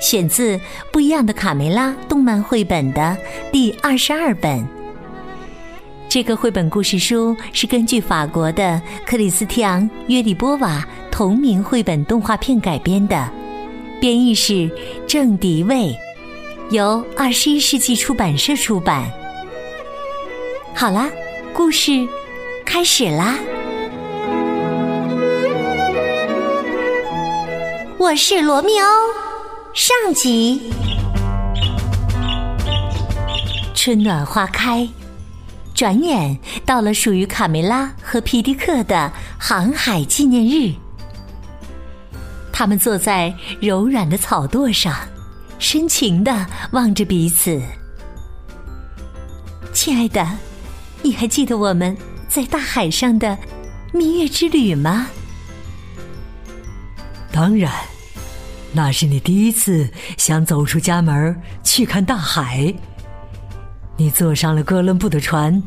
选自《不一样的卡梅拉》动漫绘本的第二十二本。这个绘本故事书是根据法国的克里斯蒂昂·约里波瓦同名绘本动画片改编的，编译是郑迪卫，由二十一世纪出版社出版。好啦，故事开始啦！我是罗密欧，上集。春暖花开。转眼到了属于卡梅拉和皮迪克的航海纪念日，他们坐在柔软的草垛上，深情的望着彼此。亲爱的，你还记得我们在大海上的蜜月之旅吗？当然，那是你第一次想走出家门去看大海。你坐上了哥伦布的船，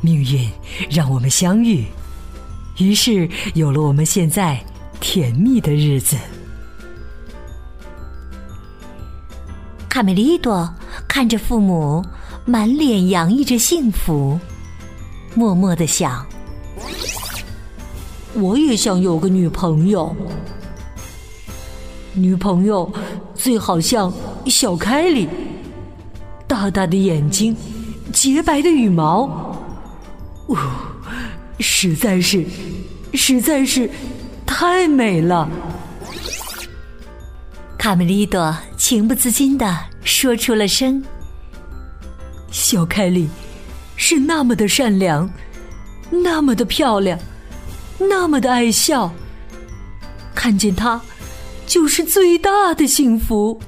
命运让我们相遇，于是有了我们现在甜蜜的日子。卡梅利多看着父母满脸洋溢着幸福，默默的想：“我也想有个女朋友，女朋友最好像小凯莉。”大大的眼睛，洁白的羽毛，哦，实在是，实在是太美了。卡梅利多情不自禁的说出了声：“小凯莉是那么的善良，那么的漂亮，那么的爱笑，看见她就是最大的幸福。”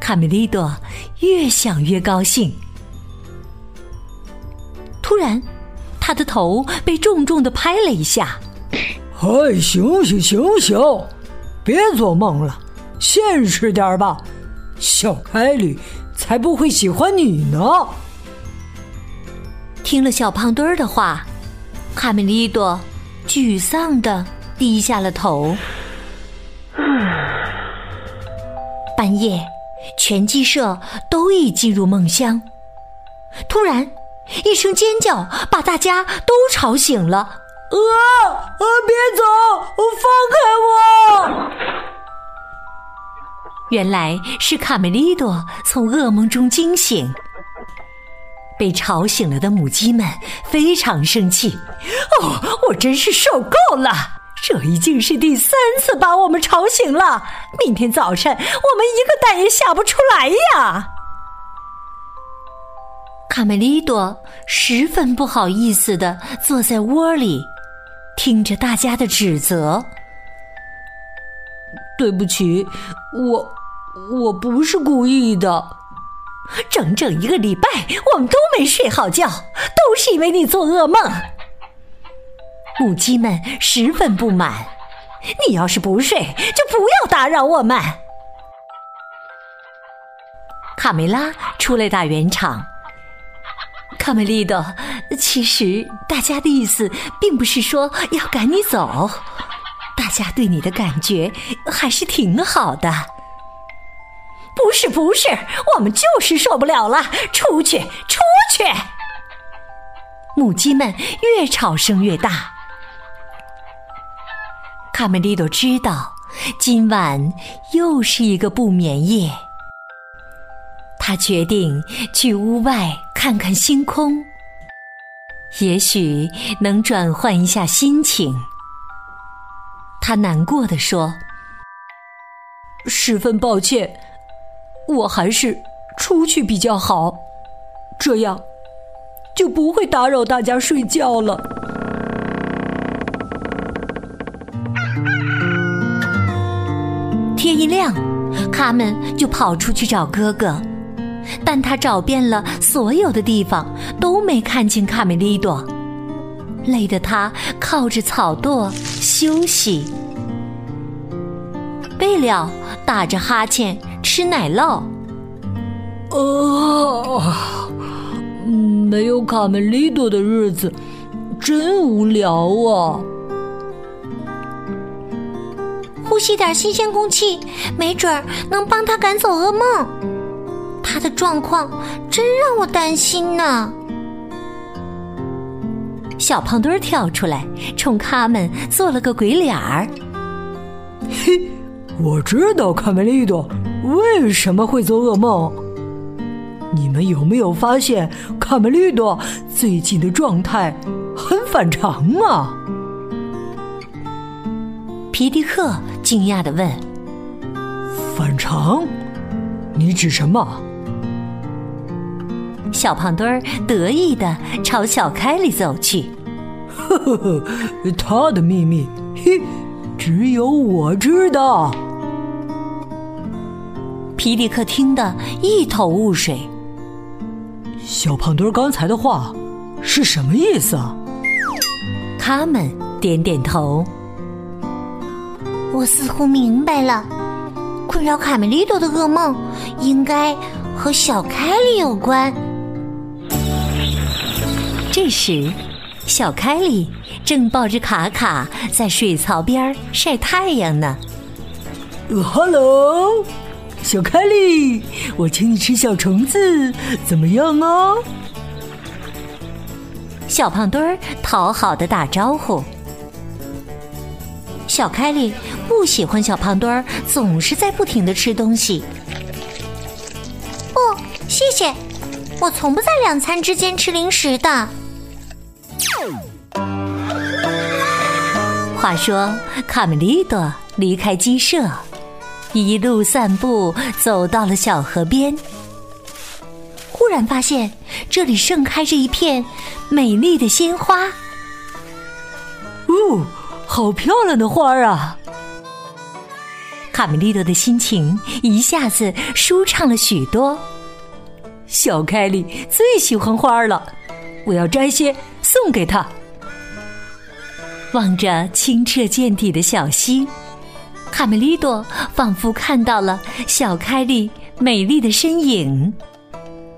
卡梅利多越想越高兴，突然，他的头被重重的拍了一下。哎，醒醒醒醒，别做梦了，现实点吧，小凯里才不会喜欢你呢。听了小胖墩儿的话，卡梅利多沮丧的低下了头。半夜。全鸡舍都已进入梦乡，突然一声尖叫把大家都吵醒了。啊啊！别走，放开我！原来是卡梅利多从噩梦中惊醒，被吵醒了的母鸡们非常生气。哦，我真是受够了！这已经是第三次把我们吵醒了。明天早晨我们一个蛋也下不出来呀！卡梅利多十分不好意思的坐在窝里，听着大家的指责。对不起，我我不是故意的。整整一个礼拜我们都没睡好觉，都是因为你做噩梦。母鸡们十分不满，你要是不睡，就不要打扰我们。卡梅拉出来打圆场。卡梅利多，其实大家的意思并不是说要赶你走，大家对你的感觉还是挺好的。不是不是，我们就是受不了了，出去出去！母鸡们越吵声越大。卡梅利多知道，今晚又是一个不眠夜。他决定去屋外看看星空，也许能转换一下心情。他难过的说：“十分抱歉，我还是出去比较好，这样就不会打扰大家睡觉了。”一亮，他们就跑出去找哥哥。但他找遍了所有的地方，都没看见卡梅利多，累得他靠着草垛休息。贝了打着哈欠吃奶酪。啊，没有卡梅利多的日子真无聊啊！呼吸点新鲜空气，没准能帮他赶走噩梦。他的状况真让我担心呢。小胖墩跳出来，冲他们做了个鬼脸儿。嘿，我知道卡梅利多为什么会做噩梦。你们有没有发现卡梅利多最近的状态很反常啊？皮迪克惊讶地问：“反常？你指什么？”小胖墩儿得意地朝小凯里走去。呵呵呵，他的秘密，嘿，只有我知道。皮迪克听得一头雾水。小胖墩儿刚才的话是什么意思啊？他们点点头。我似乎明白了，困扰卡梅利多的噩梦应该和小凯里有关。这时，小凯里正抱着卡卡在水槽边晒太阳呢。Hello，小凯里，我请你吃小虫子，怎么样啊？小胖墩儿讨好的打招呼。小凯莉不喜欢小胖墩儿总是在不停的吃东西。不，谢谢，我从不在两餐之间吃零食的。话说，卡梅利多离开鸡舍，一路散步走到了小河边，忽然发现这里盛开着一片美丽的鲜花。哦。好漂亮的花儿啊！卡梅利多的心情一下子舒畅了许多。小凯莉最喜欢花了，我要摘些送给她。望着清澈见底的小溪，卡梅利多仿佛看到了小凯莉美丽的身影，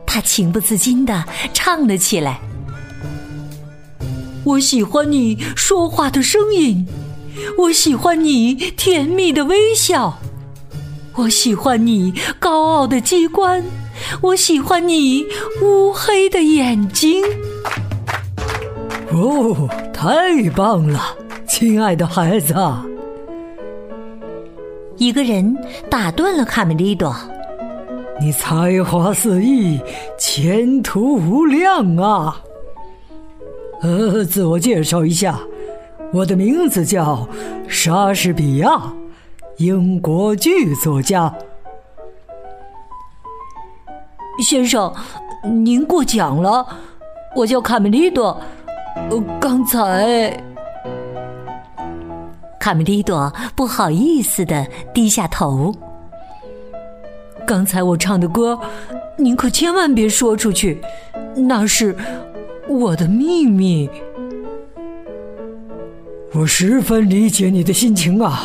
他情不自禁的唱了起来。我喜欢你说话的声音，我喜欢你甜蜜的微笑，我喜欢你高傲的机关，我喜欢你乌黑的眼睛。哦，太棒了，亲爱的孩子！一个人打断了卡梅利多：“你才华四溢，前途无量啊！”呃，自我介绍一下，我的名字叫莎士比亚，英国剧作家。先生，您过奖了，我叫卡梅利多。呃，刚才，卡梅利多不好意思的低下头。刚才我唱的歌，您可千万别说出去，那是。我的秘密，我十分理解你的心情啊！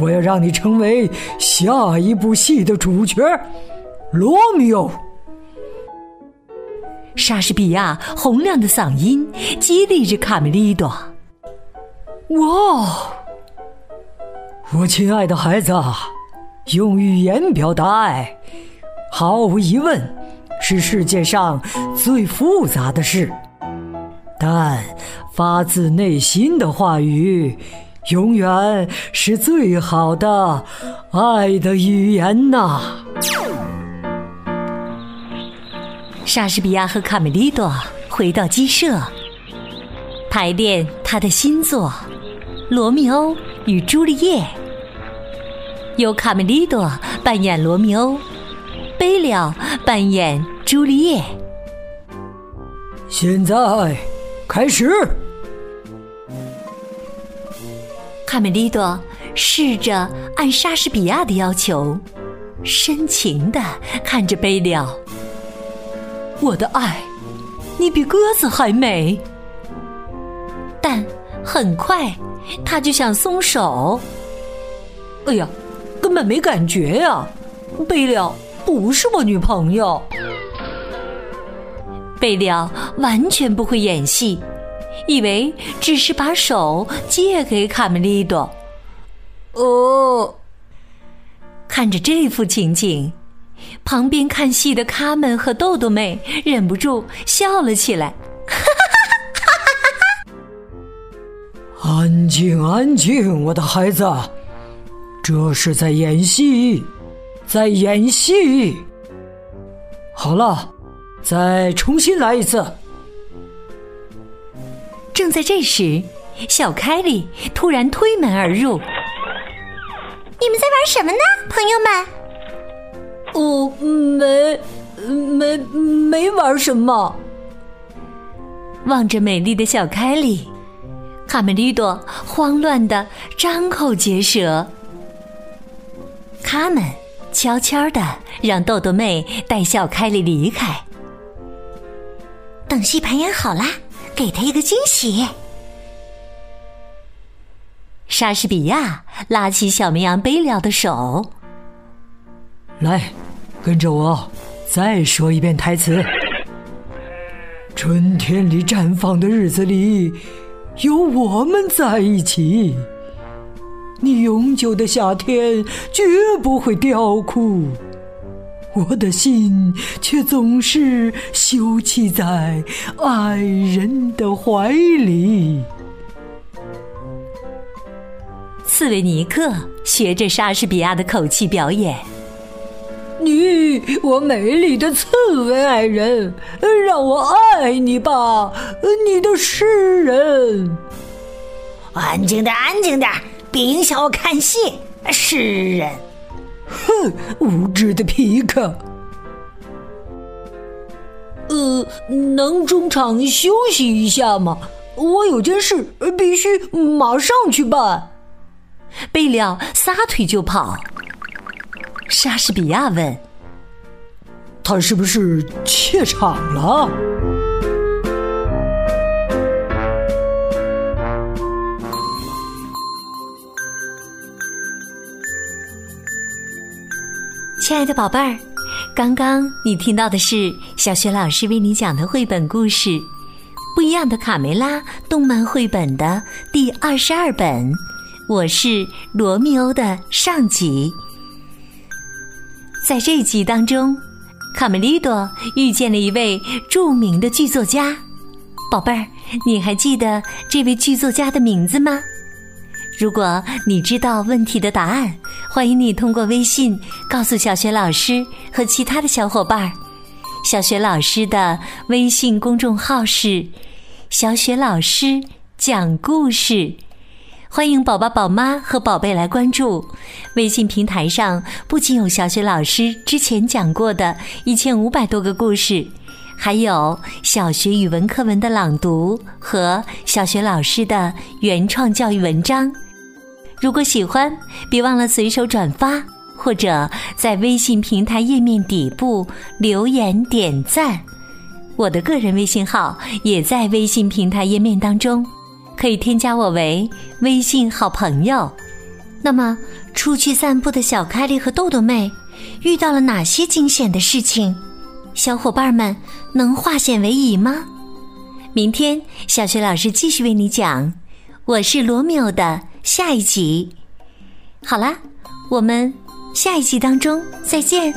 我要让你成为下一部戏的主角，罗密欧。莎士比亚洪亮的嗓音激励着卡梅利多。哇！我亲爱的孩子，用语言表达爱，毫无疑问。是世界上最复杂的事，但发自内心的话语，永远是最好的爱的语言呐。莎士比亚和卡梅利多回到鸡舍，排练他的新作《罗密欧与朱丽叶》，由卡梅利多扮演罗密欧，贝了扮演。朱丽叶，现在开始。卡梅利多试着按莎士比亚的要求，深情的看着贝了。我的爱，你比鸽子还美。但很快，他就想松手。哎呀，根本没感觉呀！贝了不是我女朋友。贝了完全不会演戏，以为只是把手借给卡梅利多。哦，看着这幅情景，旁边看戏的卡门和豆豆妹忍不住笑了起来。安静，安静，我的孩子，这是在演戏，在演戏。好了，再重新来一次。正在这时，小凯莉突然推门而入。你们在玩什么呢，朋友们？哦，没，没，没玩什么。望着美丽的小凯莉，卡梅利多慌乱的张口结舌。他们悄悄的让豆豆妹带小凯莉离开。等戏排演好啦，给他一个惊喜。莎士比亚拉起小绵羊贝了的手，来，跟着我，再说一遍台词。春天里绽放的日子里，有我们在一起。你永久的夏天绝不会凋枯，我的心却总是休憩在爱人的怀里。刺猬尼克学着莎士比亚的口气表演：“你，我美丽的刺猬爱人，让我爱你吧，你的诗人。”安静点，安静点，别影响我看戏。诗人，哼，无知的皮克。呃，能中场休息一下吗？我有件事必须马上去办。贝了撒腿就跑。莎士比亚问：“他是不是怯场了？”亲爱的宝贝儿，刚刚你听到的是小学老师为你讲的绘本故事《不一样的卡梅拉》动漫绘本的第二十二本。我是罗密欧的上集，在这集当中，卡梅利多遇见了一位著名的剧作家。宝贝儿，你还记得这位剧作家的名字吗？如果你知道问题的答案，欢迎你通过微信告诉小学老师和其他的小伙伴。小学老师的微信公众号是“小雪老师讲故事”。欢迎宝宝、宝妈和宝贝来关注微信平台上，不仅有小学老师之前讲过的一千五百多个故事，还有小学语文课文的朗读和小学老师的原创教育文章。如果喜欢，别忘了随手转发，或者在微信平台页面底部留言点赞。我的个人微信号也在微信平台页面当中。可以添加我为微信好朋友。那么，出去散步的小凯莉和豆豆妹遇到了哪些惊险的事情？小伙伴们能化险为夷吗？明天小学老师继续为你讲《我是罗密欧》的下一集。好啦，我们下一集当中再见。